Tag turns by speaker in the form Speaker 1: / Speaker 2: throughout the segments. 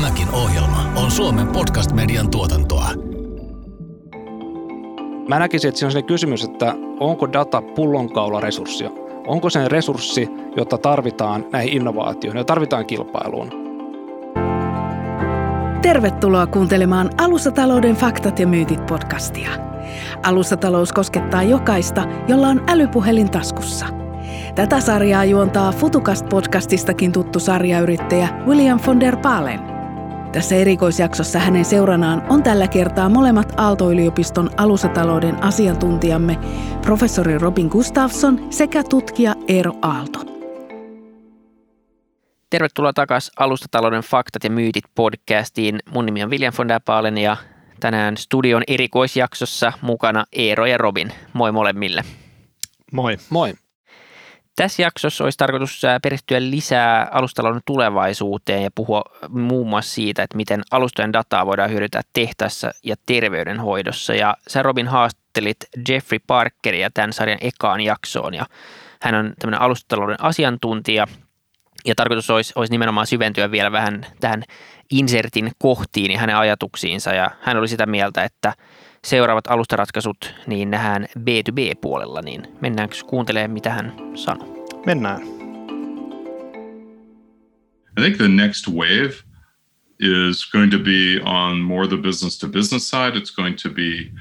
Speaker 1: Tämäkin ohjelma on Suomen podcast-median tuotantoa.
Speaker 2: Mä näkisin, että siinä on se kysymys, että onko data pullonkaula resurssia? Onko se resurssi, jota tarvitaan näihin innovaatioihin ja tarvitaan kilpailuun?
Speaker 3: Tervetuloa kuuntelemaan Alustatalouden faktat ja myytit podcastia. Alustatalous koskettaa jokaista, jolla on älypuhelin taskussa – Tätä sarjaa juontaa Futukast-podcastistakin tuttu sarjayrittäjä William von der Palen. Tässä erikoisjaksossa hänen seuranaan on tällä kertaa molemmat Aalto-yliopiston alustatalouden asiantuntijamme, professori Robin Gustafsson sekä tutkija Eero Aalto.
Speaker 4: Tervetuloa takaisin Alustatalouden faktat ja myytit podcastiin. Mun nimi on William von der Palen ja tänään studion erikoisjaksossa mukana Eero ja Robin. Moi molemmille.
Speaker 2: Moi. Moi.
Speaker 4: Tässä jaksossa olisi tarkoitus perehtyä lisää alustalon tulevaisuuteen ja puhua muun muassa siitä, että miten alustojen dataa voidaan hyödyntää tehtaassa ja terveydenhoidossa. Ja sä Robin haastattelit Jeffrey Parkeria tämän sarjan ekaan jaksoon ja hän on tämmöinen alustatalouden asiantuntija ja tarkoitus olisi, olisi nimenomaan syventyä vielä vähän tähän insertin kohtiin ja hänen ajatuksiinsa ja hän oli sitä mieltä, että seuraavat alustaratkaisut niin nähdään B2B-puolella, niin mennäänkö kuuntelemaan, mitä hän sanoo?
Speaker 2: Mennään.
Speaker 5: I think the next wave is going to be on more the business to business side. It's going to be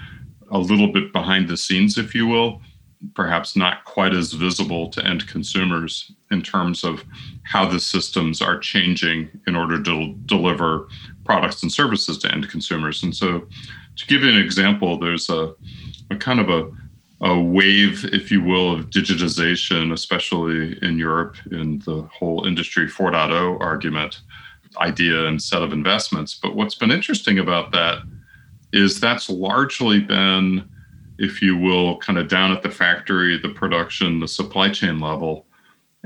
Speaker 5: a little bit behind the scenes, if you will, perhaps not quite as visible to end consumers in terms of how the systems are changing in order to deliver products and services to end consumers. And so to give you an example, there's a, a kind of a, a wave, if you will, of digitization, especially in Europe, in the whole Industry 4.0 argument, idea and set of investments. But what's been interesting about that is that's largely been, if you will, kind of down at the factory, the production, the supply chain level.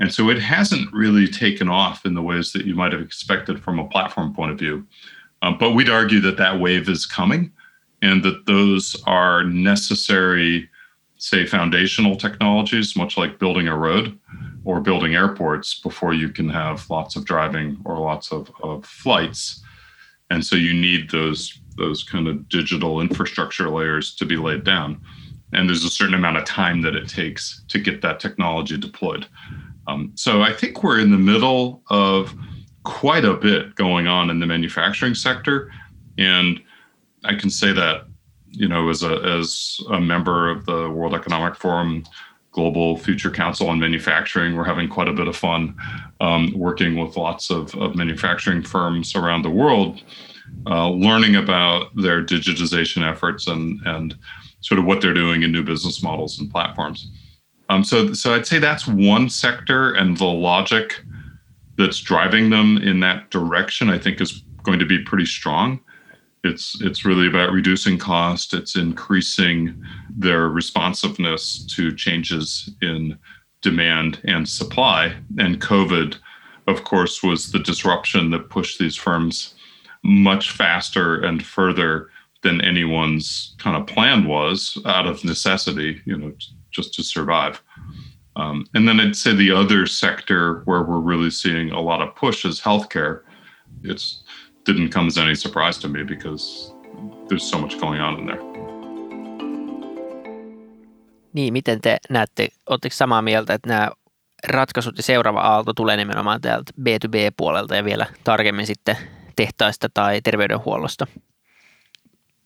Speaker 5: And so it hasn't really taken off in the ways that you might have expected from a platform point of view. Um, but we'd argue that that wave is coming and that those are necessary, say, foundational technologies, much like building a road or building airports before you can have lots of driving or lots of, of flights. And so you need those those kind of digital infrastructure layers to be laid down. And there's a certain amount of time that it takes to get that technology deployed. Um, so I think we're in the middle of quite a bit going on in the manufacturing sector. And I can say that, you know, as a as a member of the World Economic Forum Global Future Council on Manufacturing, we're having quite a bit of fun um, working with lots of, of manufacturing firms around the world, uh, learning about their digitization efforts and and sort of what they're doing in new business models and platforms. Um, so, so I'd say that's one sector, and the logic that's driving them in that direction, I think, is going to be pretty strong. It's it's really about reducing cost. It's increasing their responsiveness to changes in demand and supply. And COVID, of course, was the disruption that pushed these firms much faster and further than anyone's kind of plan was out of necessity, you know, just to survive. Um, and then I'd say the other sector where we're really seeing a lot of push is healthcare. It's didn't come as any surprise to me because there's so much going on in there.
Speaker 4: Niin, miten te näette, oletteko samaa mieltä, että nämä ratkaisut ja seuraava aalto tulee nimenomaan täältä B2B-puolelta ja vielä tarkemmin sitten tehtaista tai terveydenhuollosta?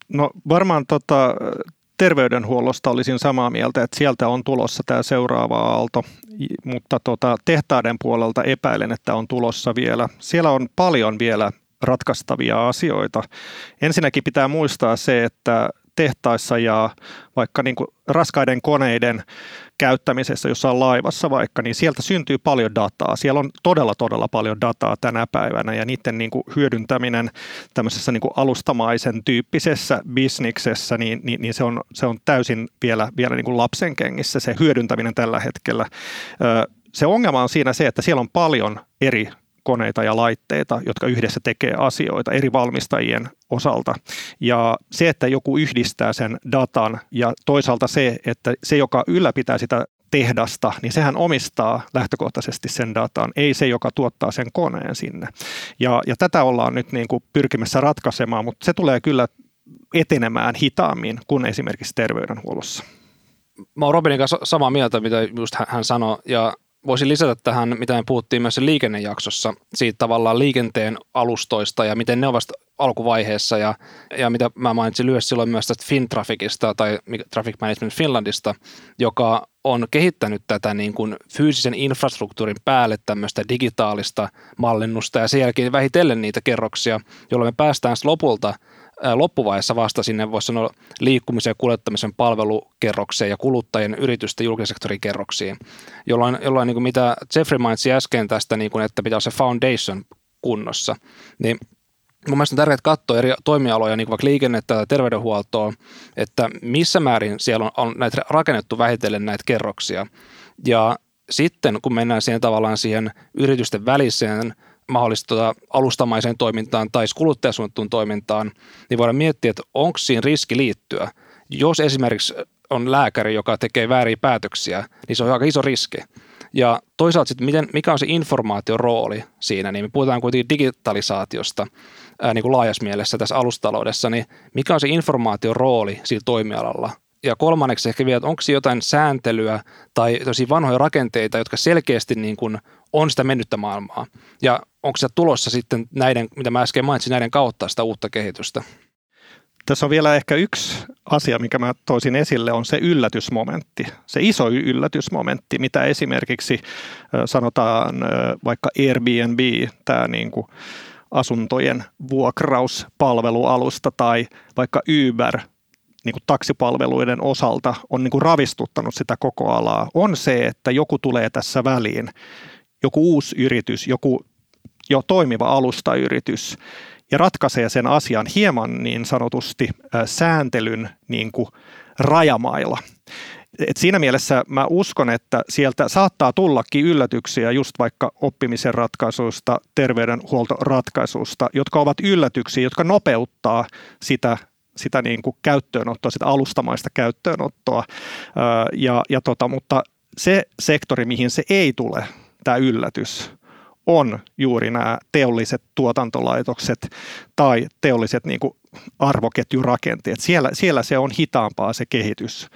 Speaker 6: No varmaan tota, terveydenhuollosta olisin samaa mieltä, että sieltä on tulossa tämä seuraava aalto, mutta tota, tehtaiden puolelta epäilen, että on tulossa vielä. Siellä on paljon vielä ratkaistavia asioita. Ensinnäkin pitää muistaa se, että tehtaissa ja vaikka niin kuin raskaiden koneiden käyttämisessä jossain laivassa vaikka, niin sieltä syntyy paljon dataa. Siellä on todella, todella paljon dataa tänä päivänä ja niiden niin kuin hyödyntäminen tämmöisessä niin kuin alustamaisen tyyppisessä bisniksessä, niin, niin, niin se, on, se on täysin vielä, vielä niin kuin lapsen kengissä se hyödyntäminen tällä hetkellä. Se ongelma on siinä se, että siellä on paljon eri koneita ja laitteita, jotka yhdessä tekee asioita eri valmistajien osalta. Ja se, että joku yhdistää sen datan ja toisaalta se, että se, joka ylläpitää sitä tehdasta, niin sehän omistaa lähtökohtaisesti sen datan, ei se, joka tuottaa sen koneen sinne. Ja, ja tätä ollaan nyt niin kuin pyrkimässä ratkaisemaan, mutta se tulee kyllä etenemään hitaammin kuin esimerkiksi terveydenhuollossa.
Speaker 2: Mä oon Robinin kanssa samaa mieltä, mitä just hän sanoi, ja voisin lisätä tähän, mitä me puhuttiin myös liikennejaksossa, siitä tavallaan liikenteen alustoista ja miten ne ovat alkuvaiheessa. Ja, ja mitä mä mainitsin lyhyesti silloin myös tästä FinTrafficista tai Traffic Management Finlandista, joka on kehittänyt tätä niin kuin fyysisen infrastruktuurin päälle tämmöistä digitaalista mallinnusta. Ja sen jälkeen vähitellen niitä kerroksia, jolloin me päästään lopulta loppuvaiheessa vasta sinne voisi sanoa liikkumisen ja kuljettamisen palvelukerrokseen ja kuluttajien yritysten julkisen sektorin kerroksiin, jolloin, jolloin niin kuin mitä Jeffrey mainitsi äsken tästä, niin kuin, että pitää olla se foundation kunnossa, niin Mun mielestä on tärkeää katsoa eri toimialoja, niin kuin vaikka liikennettä tai terveydenhuoltoa, että missä määrin siellä on, on näitä rakennettu vähitellen näitä kerroksia. Ja sitten kun mennään siihen tavallaan siihen yritysten väliseen mahdollista tuota alustamaiseen toimintaan tai kuluttajasuunnittuun toimintaan, niin voidaan miettiä, että onko siinä riski liittyä. Jos esimerkiksi on lääkäri, joka tekee vääriä päätöksiä, niin se on aika iso riski. Ja toisaalta sitten, miten, mikä on se informaation rooli siinä, niin me puhutaan kuitenkin digitalisaatiosta ää, niin kuin laajassa mielessä tässä alustaloudessa, niin mikä on se informaation rooli sillä toimialalla? Ja kolmanneksi ehkä vielä, että onko jotain sääntelyä tai vanhoja rakenteita, jotka selkeästi niin kuin on sitä mennyttä maailmaa. Ja onko se tulossa sitten näiden, mitä mä äsken mainitsin, näiden kautta sitä uutta kehitystä?
Speaker 6: Tässä on vielä ehkä yksi asia, mikä mä toisin esille, on se yllätysmomentti. Se iso yllätysmomentti, mitä esimerkiksi sanotaan vaikka Airbnb, tämä niin kuin asuntojen vuokrauspalvelualusta tai vaikka Uber niin kuin taksipalveluiden osalta on niin kuin ravistuttanut sitä koko alaa, on se, että joku tulee tässä väliin, joku uusi yritys, joku jo toimiva alustayritys ja ratkaisee sen asian hieman niin sanotusti sääntelyn niin kuin rajamailla. Et siinä mielessä mä uskon, että sieltä saattaa tullakin yllätyksiä just vaikka oppimisen ratkaisuista, terveydenhuoltoratkaisuista, jotka ovat yllätyksiä, jotka nopeuttaa sitä sitä niin kuin käyttöönottoa, sitä alustamaista käyttöönottoa. Ja, ja tota, mutta se sektori, mihin se ei tule, tämä yllätys, on juuri nämä teolliset tuotantolaitokset tai teolliset niin kuin arvoketjurakenteet. Siellä, siellä se on hitaampaa se kehitys.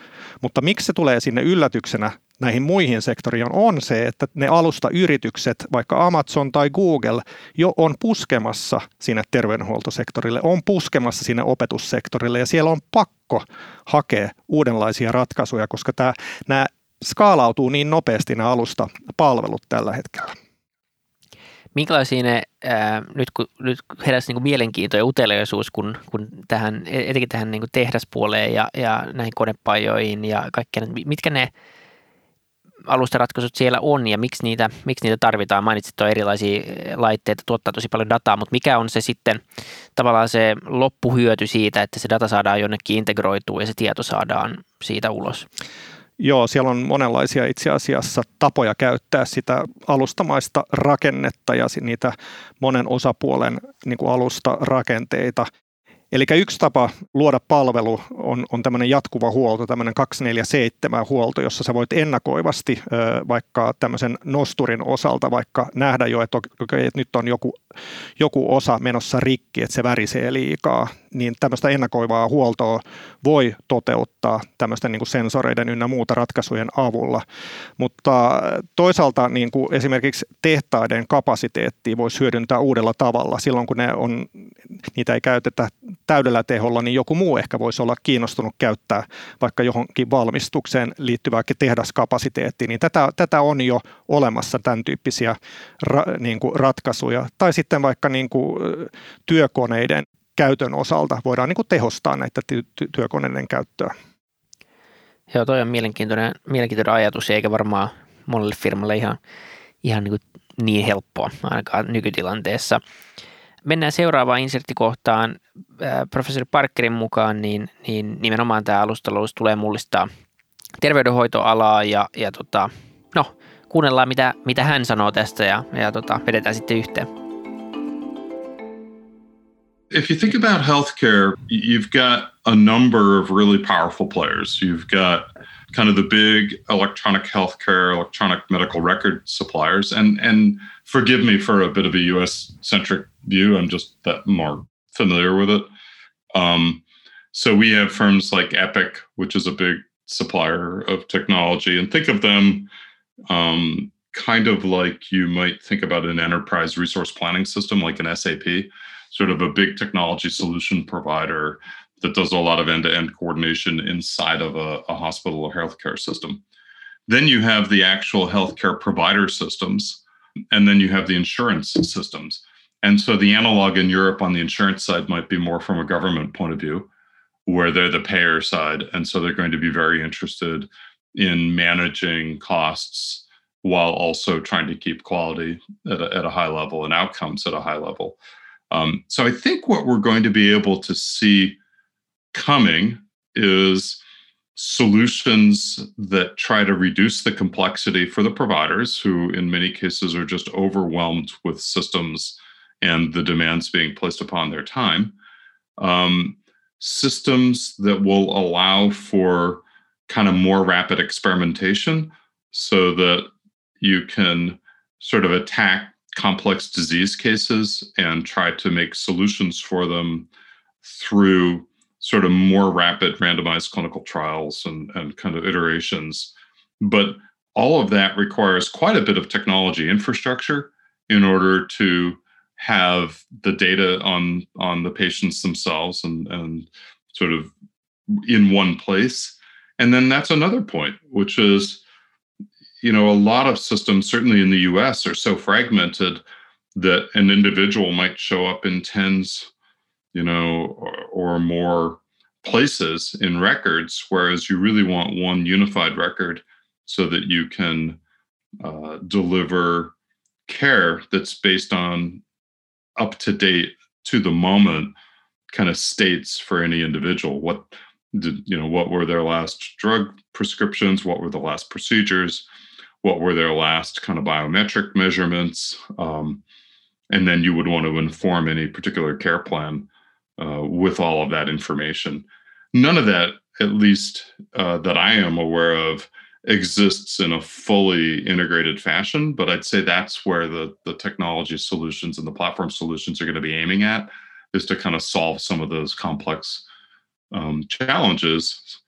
Speaker 6: Mutta miksi se tulee sinne yllätyksenä näihin muihin sektoriin on se, että ne alustayritykset, vaikka Amazon tai Google, jo on puskemassa sinne terveydenhuoltosektorille, on puskemassa sinne opetussektorille ja siellä on pakko hakea uudenlaisia ratkaisuja, koska tämä, nämä skaalautuu niin nopeasti nämä alusta palvelut tällä hetkellä.
Speaker 4: Minkälaisia ne, ää, nyt kun nyt heräsi niin kuin mielenkiinto ja uteliaisuus, kun, kun tähän, etenkin tähän niin kuin tehdaspuoleen ja, ja näihin konepajoihin ja kaikkea, mitkä ne alustaratkaisut siellä on ja miksi niitä, miksi niitä tarvitaan? Mainitsit tuo erilaisia laitteita, tuottaa tosi paljon dataa, mutta mikä on se sitten tavallaan se loppuhyöty siitä, että se data saadaan jonnekin integroitua ja se tieto saadaan siitä ulos?
Speaker 6: Joo, siellä on monenlaisia itse asiassa tapoja käyttää sitä alustamaista rakennetta ja niitä monen osapuolen niin kuin alustarakenteita – Eli yksi tapa luoda palvelu on, on tämmöinen jatkuva huolto, tämmöinen 247 huolto, jossa sä voit ennakoivasti vaikka tämmöisen nosturin osalta vaikka nähdä jo, että, okay, että nyt on joku, joku osa menossa rikki, että se värisee liikaa, niin tämmöistä ennakoivaa huoltoa voi toteuttaa tämmöisten niin kuin sensoreiden ynnä muuta ratkaisujen avulla. Mutta toisaalta niin kuin esimerkiksi tehtaiden kapasiteettia voisi hyödyntää uudella tavalla silloin, kun ne on, niitä ei käytetä täydellä teholla, niin joku muu ehkä voisi olla kiinnostunut käyttää vaikka johonkin valmistukseen liittyvää tehdaskapasiteettiin, niin tätä, tätä on jo olemassa tämän tyyppisiä ra, niin kuin ratkaisuja. Tai sitten vaikka niin kuin työkoneiden käytön osalta voidaan niin kuin tehostaa näitä ty- työkoneiden käyttöä.
Speaker 4: Joo, toi on mielenkiintoinen, mielenkiintoinen ajatus, eikä varmaan monelle firmalle ihan, ihan niin, kuin niin helppoa ainakaan nykytilanteessa mennään seuraavaan inserttikohtaan. Professori Parkerin mukaan niin, niin nimenomaan tämä alustalous tulee mullistaa terveydenhoitoalaa ja, ja tota, no, kuunnellaan mitä, mitä hän sanoo tästä ja, ja tota, vedetään sitten yhteen.
Speaker 5: If you think about healthcare, you've got a number of really powerful players. You've got kind of the big electronic healthcare, electronic medical record suppliers. And and forgive me for a bit of a U.S. centric view. I'm just that more familiar with it. Um, so we have firms like Epic, which is a big supplier of technology, and think of them um, kind of like you might think about an enterprise resource planning system, like an SAP, sort of a big technology solution provider that does a lot of end-to-end coordination inside of a, a hospital or healthcare system. Then you have the actual healthcare provider systems, and then you have the insurance systems. And so the analog in Europe on the insurance side might be more from a government point of view, where they're the payer side. And so they're going to be very interested in managing costs while also trying to keep quality at a, at a high level and outcomes at a high level. Um, so I think what we're going to be able to see coming is solutions that try to reduce the complexity for the providers who in many cases are just overwhelmed with systems and the demands being placed upon their time. Um, systems that will allow for kind of more rapid experimentation so that you can sort of attack complex disease cases and try to make solutions for them through sort of more rapid randomized clinical trials and, and kind of iterations. But all of that requires quite a bit of technology infrastructure in order to have the data on on the patients themselves and and sort of in one place and then that's another point which is you know a lot of systems certainly in the US are so fragmented that an individual might show up in tens you know, or, or more places in records, whereas you really want one unified record so that you can uh, deliver care that's based on up to date to the moment kind of states for any individual. What did you know what were their last drug prescriptions? What were the last procedures what were their last kind of biometric measurements um, and then you would want to inform any particular care plan uh, with all of that information. None of that, at least uh, that I am aware of, exists in a fully integrated fashion. But I'd say that's where the the technology solutions and the platform solutions are going to be aiming at, is to kind of solve some of those complex um, challenges.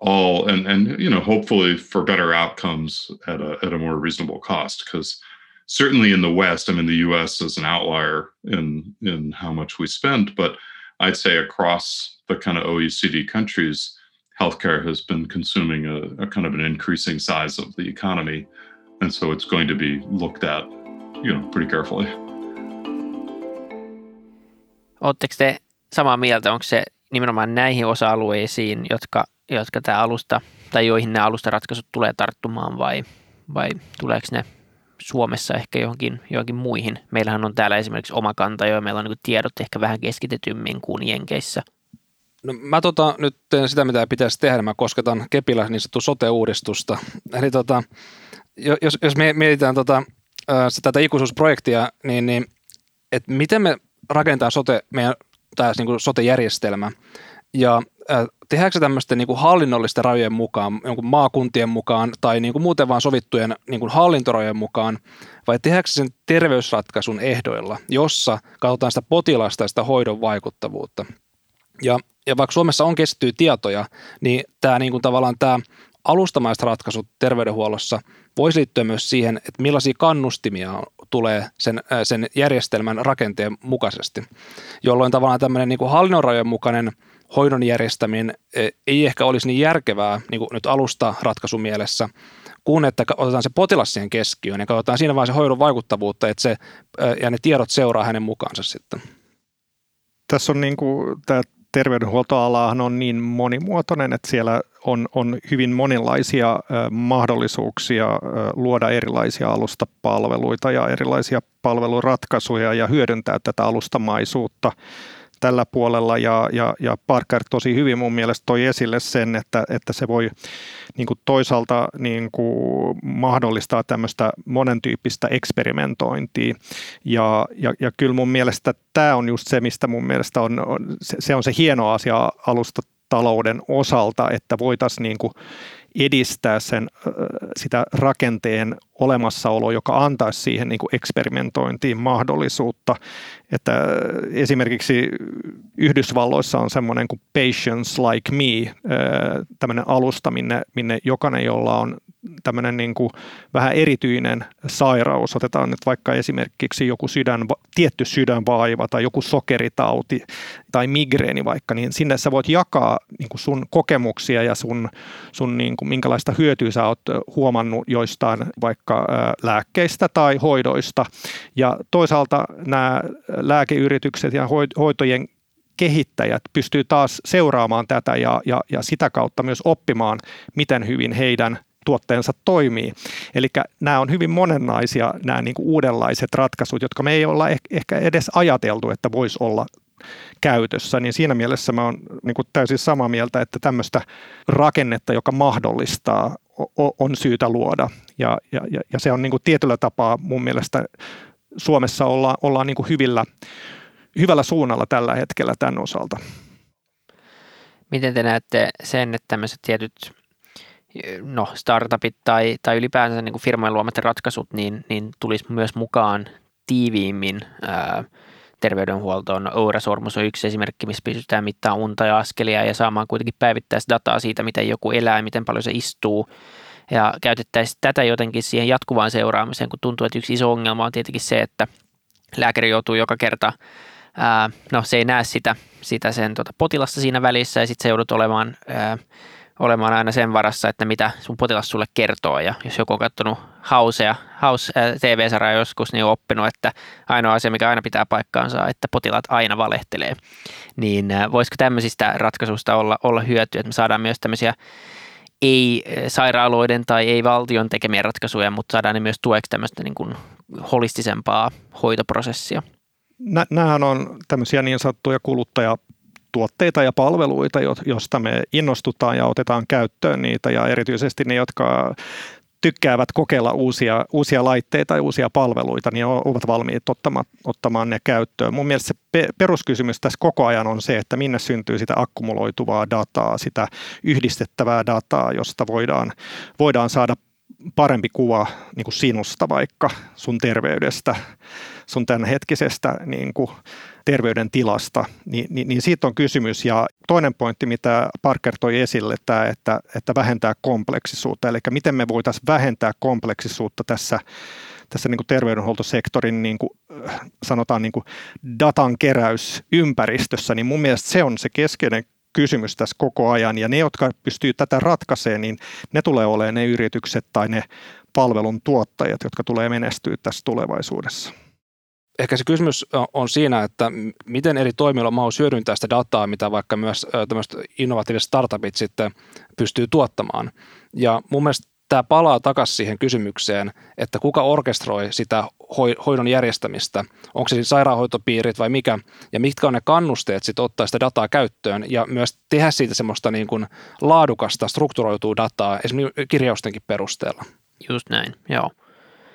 Speaker 5: All and and you know hopefully for better outcomes at a at a more reasonable cost because certainly in the West, I mean the U.S. is an outlier in in how much we spend, but I'd say across the kind of OECD countries, healthcare has been consuming a, a, kind of an increasing size of the economy. And so it's going to be looked at, you know, pretty carefully.
Speaker 4: Oletteko te samaa mieltä, onko se nimenomaan näihin osa-alueisiin, jotka, jotka tämä alusta tai joihin nämä alustaratkaisut tulee tarttumaan vai, vai tuleeko ne Suomessa ehkä johonkin, johonkin muihin. Meillähän on täällä esimerkiksi oma kanta, jo meillä on niin tiedot ehkä vähän keskitetymmin kuin Jenkeissä.
Speaker 2: No, mä tota, nyt teen sitä, mitä pitäisi tehdä. Mä kosketan Kepillä niin sanottu sote-uudistusta. Eli tota, jos, jos me mietitään tota, tätä ikuisuusprojektia, niin, niin että miten me rakentaa sote, meidän tämä niin sote-järjestelmä. Ja tehdäänkö tämmöisten niin hallinnollisten rajojen mukaan, jonkun maakuntien mukaan tai niin kuin muuten vaan sovittujen niin kuin hallintorajojen mukaan, vai tehdäänkö sen terveysratkaisun ehdoilla, jossa katsotaan sitä potilasta ja sitä hoidon vaikuttavuutta. Ja, ja vaikka Suomessa on kestettyä tietoja, niin tämä niin kuin tavallaan tämä alustamaiset ratkaisut terveydenhuollossa voisi liittyä myös siihen, että millaisia kannustimia tulee sen, sen järjestelmän rakenteen mukaisesti, jolloin tavallaan tämmöinen niin hallinnon mukainen – hoidon järjestäminen e, ei ehkä olisi niin järkevää niin kuin nyt alusta ratkaisumielessä, kun että otetaan se potilas siihen keskiöön ja katsotaan siinä vain se hoidon vaikuttavuutta, että se, e, ja ne tiedot seuraa hänen mukaansa sitten.
Speaker 6: Tässä on niin kuin, tämä terveydenhuoltoalahan on niin monimuotoinen, että siellä on, on hyvin monenlaisia mahdollisuuksia luoda erilaisia alustapalveluita ja erilaisia palveluratkaisuja ja hyödyntää tätä alustamaisuutta tällä puolella. Ja, ja, ja Parker tosi hyvin mun mielestä toi esille sen, että, että se voi niin kuin toisaalta niin kuin mahdollistaa tämmöistä monentyyppistä eksperimentointia. Ja, ja, ja kyllä mun mielestä tämä on just se, mistä mun mielestä on, on se, se on se hieno asia alusta talouden osalta, että voitaisiin niin kuin edistää sen, sitä rakenteen olemassaolo, joka antaisi siihen niin kuin eksperimentointiin mahdollisuutta. Että esimerkiksi Yhdysvalloissa on semmoinen kuin Patients Like Me, tämmöinen alusta, minne, minne jokainen, jolla on tämmöinen niin kuin vähän erityinen sairaus, otetaan nyt vaikka esimerkiksi joku sydän, tietty sydänvaiva tai joku sokeritauti tai migreeni vaikka, niin sinne sä voit jakaa niin kuin sun kokemuksia ja sun, sun niin kuin, minkälaista hyötyä sä oot huomannut joistain vaikka lääkkeistä tai hoidoista. Ja toisaalta nämä lääkeyritykset ja hoitojen kehittäjät pystyy taas seuraamaan tätä ja, ja, ja sitä kautta myös oppimaan, miten hyvin heidän tuotteensa toimii. Eli nämä on hyvin monenlaisia nämä niin kuin uudenlaiset ratkaisut, jotka me ei olla ehkä edes ajateltu, että voisi olla käytössä, niin siinä mielessä mä oon niin kuin täysin samaa mieltä, että tämmöistä rakennetta, joka mahdollistaa, on syytä luoda. Ja, ja, ja se on niin kuin tietyllä tapaa mun mielestä Suomessa olla, ollaan niin kuin hyvillä, hyvällä suunnalla tällä hetkellä tämän osalta.
Speaker 4: Miten te näette sen, että tämmöiset tietyt no, startupit tai, tai ylipäänsä niin kuin firmojen luomat ratkaisut, niin, niin tulisi myös mukaan tiiviimmin ää, terveydenhuoltoon. Ourasormus on yksi esimerkki, missä pystytään mittaamaan unta ja askelia ja saamaan kuitenkin päivittäistä dataa siitä, miten joku elää, miten paljon se istuu. Ja käytettäisiin tätä jotenkin siihen jatkuvaan seuraamiseen, kun tuntuu, että yksi iso ongelma on tietenkin se, että lääkäri joutuu joka kerta, ää, no se ei näe sitä, sitä sen tota, potilasta siinä välissä ja sitten se joudut olemaan ää, olemaan aina sen varassa, että mitä sun potilas sulle kertoo. Ja jos joku on katsonut Housea, House äh, TV-sarjaa joskus, niin on oppinut, että ainoa asia, mikä aina pitää paikkaansa, että potilaat aina valehtelee. Niin äh, voisiko tämmöisistä ratkaisuista olla, olla hyötyä, että me saadaan myös tämmöisiä ei-sairaaloiden tai ei-valtion tekemiä ratkaisuja, mutta saadaan ne myös tueksi tämmöistä niin kuin holistisempaa hoitoprosessia.
Speaker 6: Nämähän on tämmöisiä niin sanottuja kuluttaja tuotteita ja palveluita, josta me innostutaan ja otetaan käyttöön niitä ja erityisesti ne, jotka tykkäävät kokeilla uusia, uusia laitteita ja uusia palveluita, niin ovat valmiit ottamaan, ottamaan ne käyttöön. Mun mielestä se peruskysymys tässä koko ajan on se, että minne syntyy sitä akkumuloituvaa dataa, sitä yhdistettävää dataa, josta voidaan, voidaan saada parempi kuva niin kuin sinusta vaikka, sun terveydestä, sun tämänhetkisestä niin kuin terveydentilasta, niin, niin, niin siitä on kysymys. Ja toinen pointti, mitä Parker toi esille, tämä, että, että vähentää kompleksisuutta, eli miten me voitaisiin vähentää kompleksisuutta tässä tässä niin kuin terveydenhuoltosektorin niin kuin, sanotaan niin kuin datan keräysympäristössä, niin mun mielestä se on se keskeinen kysymys tässä koko ajan. Ja ne, jotka pystyy tätä ratkaisemaan, niin ne tulee olemaan ne yritykset tai ne palvelun tuottajat, jotka tulee menestyä tässä tulevaisuudessa
Speaker 2: ehkä se kysymys on siinä, että miten eri toimijoilla on mahdollisuus hyödyntää sitä dataa, mitä vaikka myös tämmöiset innovatiiviset startupit sitten pystyy tuottamaan. Ja mun mielestä tämä palaa takaisin siihen kysymykseen, että kuka orkestroi sitä hoidon järjestämistä, onko se sairaanhoitopiirit vai mikä, ja mitkä on ne kannusteet sitten ottaa sitä dataa käyttöön ja myös tehdä siitä semmoista niin kuin laadukasta, strukturoitua dataa esimerkiksi kirjaustenkin perusteella.
Speaker 4: Just näin, joo.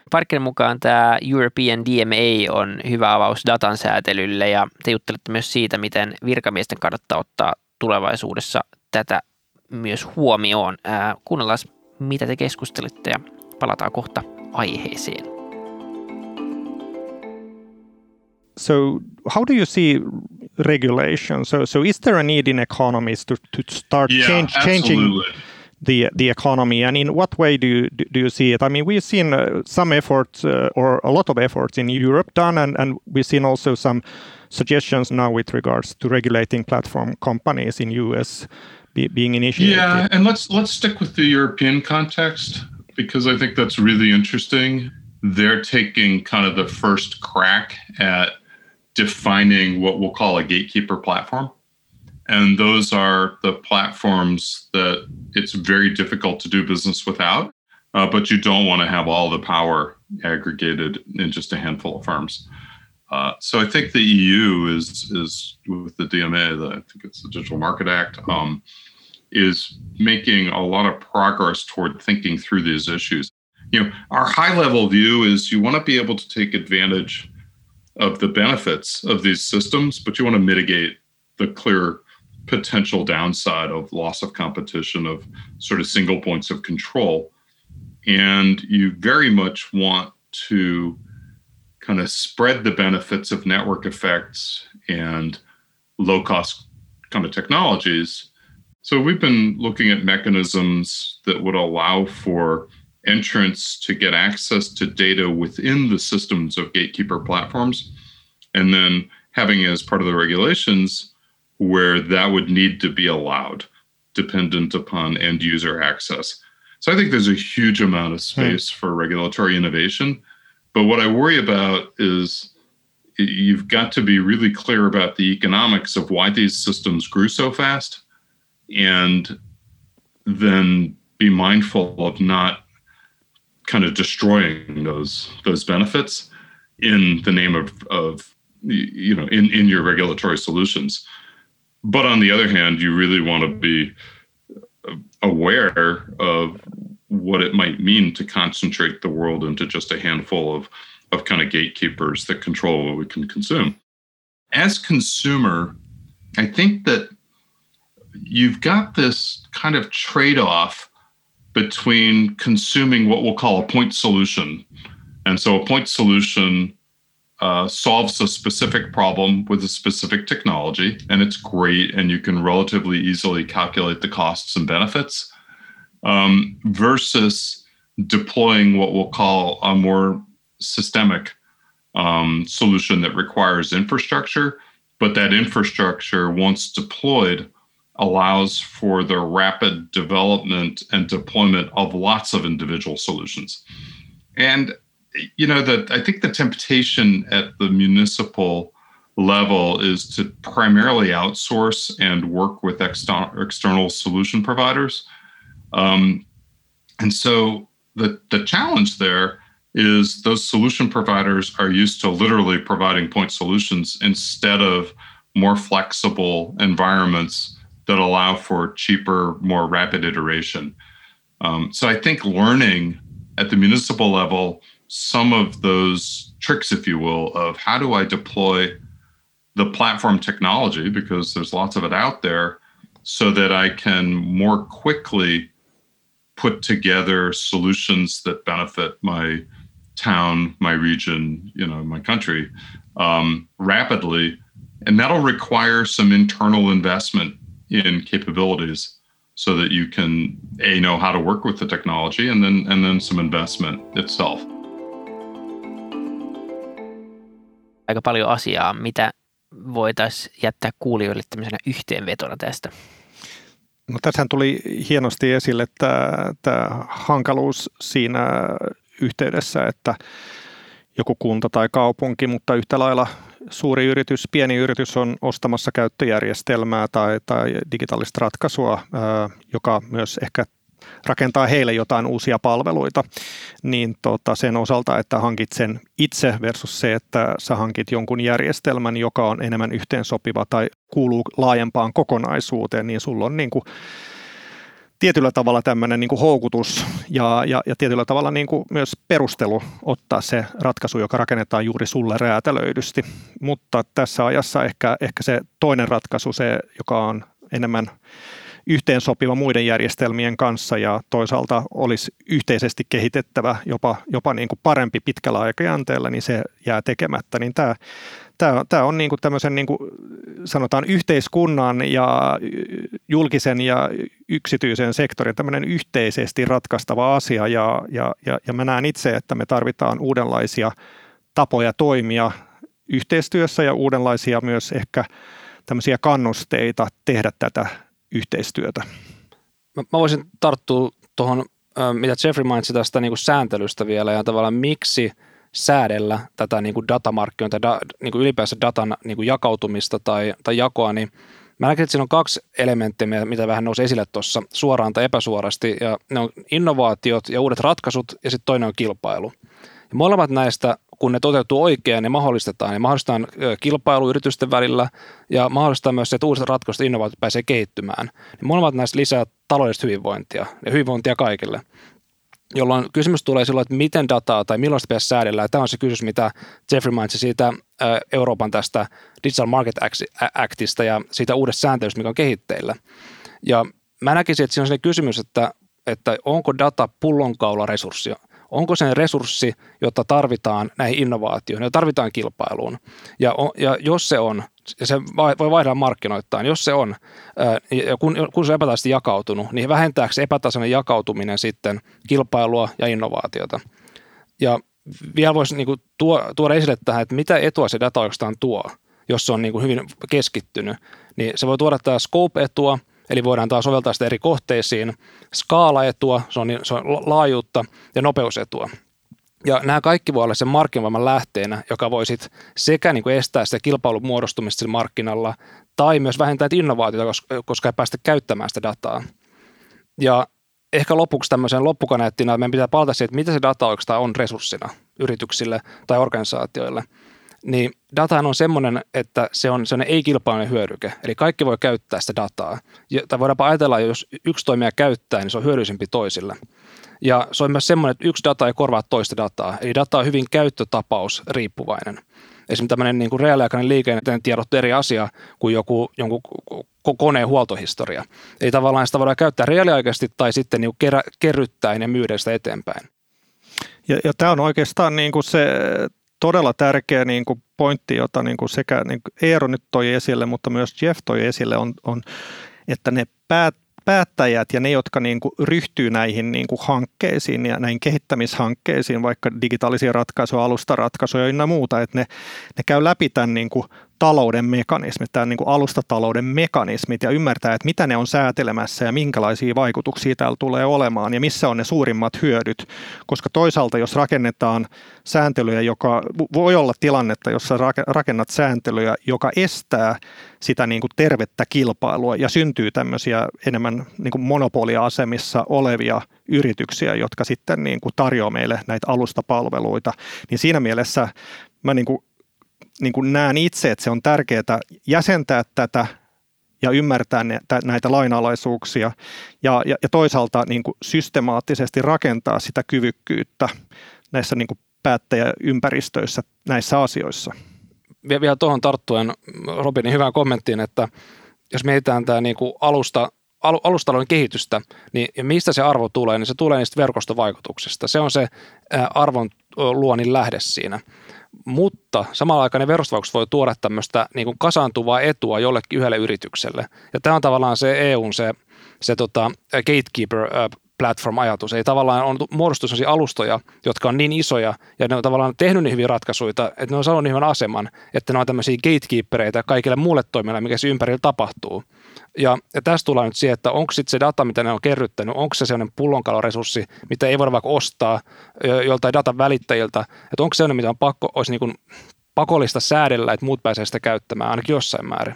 Speaker 4: Parkerin mukaan tämä European DMA on hyvä avaus datan säätelylle ja te juttelette myös siitä, miten virkamiesten kannattaa ottaa tulevaisuudessa tätä myös huomioon. Ää, kuunnellaan, mitä te keskustelitte ja palataan kohta aiheeseen.
Speaker 6: So how do you see regulation? So, so is there a need in economies to, to start
Speaker 5: yeah,
Speaker 6: change, changing the the economy? And in what way do you do you see it? I mean we've seen uh, some efforts uh, or a lot of efforts in europe done and and we've seen also some suggestions now with regards to regulating platform companies in us be, being initiated.
Speaker 5: Yeah and let's let's stick with the european context because i think that's really interesting. They're taking kind of the first crack at defining what we'll call a gatekeeper platform and those are the platforms that it's very difficult to do business without. Uh, but you don't want to have all the power aggregated in just a handful of firms. Uh, so I think the EU is is with the DMA, the, I think it's the Digital Market Act, um, is making a lot of progress toward thinking through these issues. You know, our high level view is you want to be able to take advantage of the benefits of these systems, but you want to mitigate the clear potential downside of loss of competition, of sort of single points of control. And you very much want to kind of spread the benefits of network effects and low cost kind of technologies. So we've been looking at mechanisms that would allow for entrants to get access to data within the systems of gatekeeper platforms and then having as part of the regulations where that would need to be allowed dependent upon end user access. So I think there's a huge amount of hmm. space for regulatory innovation. But what I worry about is you've got to be really clear about the economics of why these systems grew so fast and then be mindful of not kind of destroying those those benefits in the name of, of you know in, in your regulatory solutions but on the other hand you really want to be uh, aware of what it might mean to concentrate the world into just a handful of of kind of gatekeepers that control what we can consume. As consumer, I think that you've got this kind of trade-off between consuming what we'll call a point solution. And so a point solution uh, solves a specific problem with a specific technology, and it's great, and you can relatively easily calculate the costs and benefits, um, versus deploying what we'll call a more systemic um, solution that requires infrastructure, but that infrastructure, once deployed, allows for the rapid development and deployment of lots of individual solutions. And you know that I think the temptation at the municipal level is to primarily outsource and work with external external solution providers. Um, and so the the challenge there is those solution providers are used to literally providing point solutions instead of more flexible environments that allow for cheaper, more rapid iteration. Um, so I think learning at the municipal level some of those tricks, if you will, of how do I deploy the platform technology, because there's lots of it out there, so that I can more quickly put together solutions that benefit my town, my region, you know, my country um, rapidly. And that'll require some internal investment in capabilities so that you can a know how to work with the technology and then and then some investment itself.
Speaker 4: Aika paljon asiaa, mitä voitaisiin jättää kuulijoille tämmöisenä yhteenvetona tästä.
Speaker 6: No tässä tuli hienosti esille tämä, tämä hankaluus siinä yhteydessä, että joku kunta tai kaupunki, mutta yhtä lailla suuri yritys, pieni yritys on ostamassa käyttöjärjestelmää tai, tai digitaalista ratkaisua, joka myös ehkä rakentaa heille jotain uusia palveluita, niin tota sen osalta, että hankit sen itse versus se, että sä hankit jonkun järjestelmän, joka on enemmän yhteensopiva tai kuuluu laajempaan kokonaisuuteen, niin sulla on niin kuin tietyllä tavalla tämmöinen niin kuin houkutus ja, ja, ja tietyllä tavalla niin kuin myös perustelu ottaa se ratkaisu, joka rakennetaan juuri sulle räätälöidysti. Mutta tässä ajassa ehkä, ehkä se toinen ratkaisu, se joka on enemmän yhteensopiva muiden järjestelmien kanssa ja toisaalta olisi yhteisesti kehitettävä jopa, jopa niin kuin parempi pitkällä aikajänteellä, niin se jää tekemättä. Niin tämä, tämä, tämä on niin kuin tämmöisen niin kuin sanotaan yhteiskunnan ja julkisen ja yksityisen sektorin tämmöinen yhteisesti ratkaistava asia ja, ja, ja, ja mä näen itse, että me tarvitaan uudenlaisia tapoja toimia yhteistyössä ja uudenlaisia myös ehkä tämmöisiä kannusteita tehdä tätä yhteistyötä.
Speaker 2: Mä, mä voisin tarttua tuohon, mitä Jeffrey mainitsi tästä niin kuin sääntelystä vielä ja tavallaan miksi säädellä tätä niin kuin datamarkkinoita, da, niin kuin ylipäänsä datan niin kuin jakautumista tai, tai jakoa, niin mä näkisin, että siinä on kaksi elementtiä, mitä vähän nousi esille tuossa suoraan tai epäsuorasti, ja ne on innovaatiot ja uudet ratkaisut, ja sitten toinen on kilpailu. Ja molemmat näistä kun ne toteutuu oikein, ne mahdollistetaan. Ne mahdollistetaan kilpailu yritysten välillä ja mahdollistetaan myös se, että uudet ratkaisut ja innovaatiot pääsee kehittymään. Ne molemmat näistä lisää taloudellista hyvinvointia ja hyvinvointia kaikille. jolloin kysymys tulee silloin, että miten dataa tai milloin sitä pitäisi säädellä. Tämä on se kysymys, mitä Jeffrey mainitsi siitä Euroopan tästä Digital Market Actista ja siitä uudesta sääntelystä, mikä on kehitteillä. Ja mä näkisin, että siinä on se kysymys, että, että onko data pullonkaula resurssia onko se resurssi, jota tarvitaan näihin innovaatioihin, ja tarvitaan kilpailuun. Ja, ja jos se on, ja se voi vaihdella markkinoittain, jos se on, ja kun, kun se on epätasaisesti jakautunut, niin vähentääkö se epätasainen jakautuminen sitten kilpailua ja innovaatiota. Ja vielä voisi niin kuin tuo, tuoda esille tähän, että mitä etua se data oikeastaan tuo, jos se on niin kuin hyvin keskittynyt. Niin se voi tuoda tämä scope-etua, eli voidaan taas soveltaa sitä eri kohteisiin. Skaalaetua, se on, se on laajuutta ja nopeusetua. Ja nämä kaikki voi olla sen markkinavoiman lähteenä, joka voi sit sekä niin kuin estää sitä kilpailun muodostumista sillä markkinalla, tai myös vähentää innovaatiota, koska ei päästä käyttämään sitä dataa. Ja ehkä lopuksi tämmöiseen loppukaneettina meidän pitää palata siihen, että mitä se data oikeastaan on resurssina yrityksille tai organisaatioille – niin datahan on semmoinen, että se on sellainen ei-kilpailinen hyödyke, eli kaikki voi käyttää sitä dataa. Ja, tai voidaanpa ajatella, jos yksi toimija käyttää, niin se on hyödyllisempi toisille. Ja se on myös semmoinen, että yksi data ei korvaa toista dataa, eli data on hyvin käyttötapaus riippuvainen. Esimerkiksi tämmöinen niin kuin reaaliaikainen liikennetiedot eri asia kuin joku, jonkun koneen huoltohistoria. Eli tavallaan sitä voidaan käyttää reaaliaikaisesti tai sitten niin kerryttäen ja myydä sitä eteenpäin.
Speaker 6: Ja, ja tämä on oikeastaan niin kuin se todella tärkeä niin kuin pointti, jota niin kuin sekä niin kuin Eero nyt toi esille, mutta myös Jeff toi esille, on, on että ne päät, päättäjät ja ne, jotka niin kuin ryhtyy näihin niin kuin hankkeisiin ja näihin kehittämishankkeisiin, vaikka digitaalisia ratkaisuja, alustaratkaisuja ja muuta, että ne, ne käy läpi tämän niin kuin talouden mekanismit, tämän niin kuin alustatalouden mekanismit ja ymmärtää, että mitä ne on säätelemässä ja minkälaisia vaikutuksia täällä tulee olemaan ja missä on ne suurimmat hyödyt. Koska toisaalta, jos rakennetaan sääntelyä, joka voi olla tilannetta, jossa rakennat sääntelyä, joka estää sitä niin kuin tervettä kilpailua ja syntyy tämmöisiä enemmän niin kuin monopoliasemissa olevia yrityksiä, jotka sitten niin kuin tarjoaa meille näitä alustapalveluita, niin siinä mielessä mä niin kuin niin kuin näen itse, että se on tärkeää jäsentää tätä ja ymmärtää ne, näitä lainalaisuuksia ja, ja, ja toisaalta niin kuin systemaattisesti rakentaa sitä kyvykkyyttä näissä niin kuin päättäjäympäristöissä näissä asioissa.
Speaker 2: Vielä tuohon tarttuen Robinin hyvään kommenttiin, että jos mietitään tämä niin kuin alusta, alustalouden kehitystä, niin mistä se arvo tulee, niin se tulee niistä verkostovaikutuksista. Se on se arvon luonnin lähde siinä mutta samalla aikaan ne verostovaikutukset voi tuoda tämmöistä niin kuin kasaantuvaa etua jollekin yhdelle yritykselle. Ja tämä on tavallaan se EUn se, se tota, gatekeeper platform-ajatus. Ei tavallaan on muodostunut sellaisia alustoja, jotka on niin isoja ja ne on tavallaan tehnyt niin hyviä ratkaisuja, että ne on saanut niin hyvän aseman, että ne on tämmöisiä gatekeepereitä kaikille muulle toimijoille, mikä se ympärillä tapahtuu. Ja, ja tässä tullaan nyt siihen, että onko sitten se data, mitä ne on kerryttänyt, onko se sellainen pullonkaloresurssi, mitä ei voida vaikka ostaa joltain datan välittäjiltä, että onko se sellainen, mitä on pakko, olisi niin kuin pakollista säädellä, että muut pääsee sitä käyttämään ainakin jossain määrin.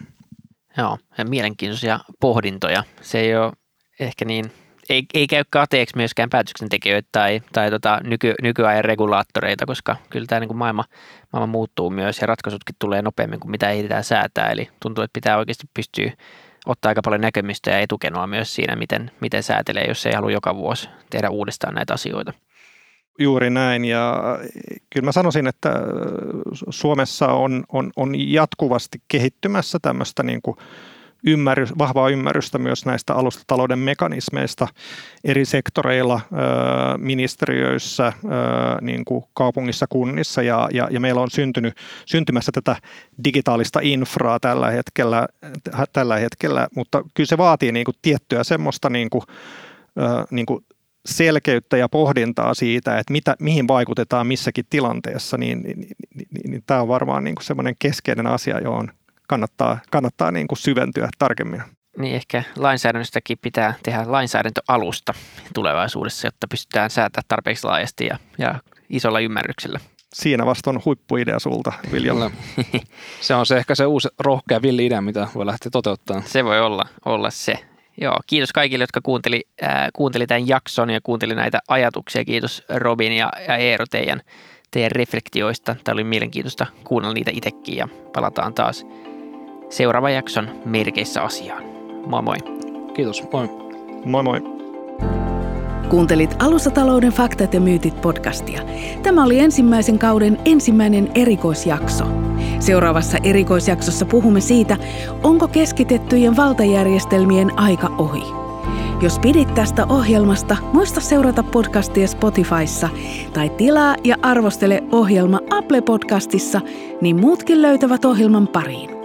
Speaker 4: Joo, ja mielenkiintoisia pohdintoja. Se ei ole ehkä niin, ei, ei käy kateeksi myöskään päätöksentekijöitä tai, tai tota nyky, nykyajan regulaattoreita, koska kyllä tämä niin maailma, maailma muuttuu myös ja ratkaisutkin tulee nopeammin kuin mitä ehditään säätää. Eli tuntuu, että pitää oikeasti pystyä ottaa aika paljon näkemystä ja etukenoa myös siinä, miten, miten säätelee, jos ei halua joka vuosi tehdä uudestaan näitä asioita.
Speaker 6: Juuri näin ja kyllä mä sanoisin, että Suomessa on, on, on jatkuvasti kehittymässä tämmöistä niin kuin ymmärrys, vahvaa ymmärrystä myös näistä alustatalouden mekanismeista eri sektoreilla, ministeriöissä, niin kuin kaupungissa, kunnissa. Ja, ja, ja meillä on syntynyt, syntymässä tätä digitaalista infraa tällä hetkellä, tällä hetkellä. Mutta kyllä se vaatii niin kuin tiettyä semmoista niin kuin, niin kuin selkeyttä ja pohdintaa siitä, että mitä, mihin vaikutetaan missäkin tilanteessa, niin, niin, niin, niin, niin tämä on varmaan niin kuin semmoinen keskeinen asia, johon kannattaa, kannattaa niin kuin syventyä tarkemmin.
Speaker 4: Niin ehkä lainsäädännöstäkin pitää tehdä lainsäädäntöalusta tulevaisuudessa, jotta pystytään säätämään tarpeeksi laajasti ja, ja isolla ymmärryksellä.
Speaker 6: Siinä vasta on huippuidea sulta, Viljalle.
Speaker 2: se on se ehkä se uusi rohkea villi idea, mitä voi lähteä toteuttamaan.
Speaker 4: Se voi olla, olla se. Joo, kiitos kaikille, jotka kuunteli, äh, kuunteli tämän jakson ja kuunteli näitä ajatuksia. Kiitos Robin ja, ja Eero teidän, teidän reflektioista. Tämä oli mielenkiintoista kuunnella niitä itsekin ja palataan taas seuraavan jakson merkeissä asiaan. Moi moi.
Speaker 2: Kiitos, moi.
Speaker 6: Moi moi.
Speaker 3: Kuuntelit Alustatalouden faktat ja myytit podcastia. Tämä oli ensimmäisen kauden ensimmäinen erikoisjakso. Seuraavassa erikoisjaksossa puhumme siitä, onko keskitettyjen valtajärjestelmien aika ohi. Jos pidit tästä ohjelmasta, muista seurata podcastia Spotifyssa tai tilaa ja arvostele ohjelma Apple Podcastissa, niin muutkin löytävät ohjelman pariin.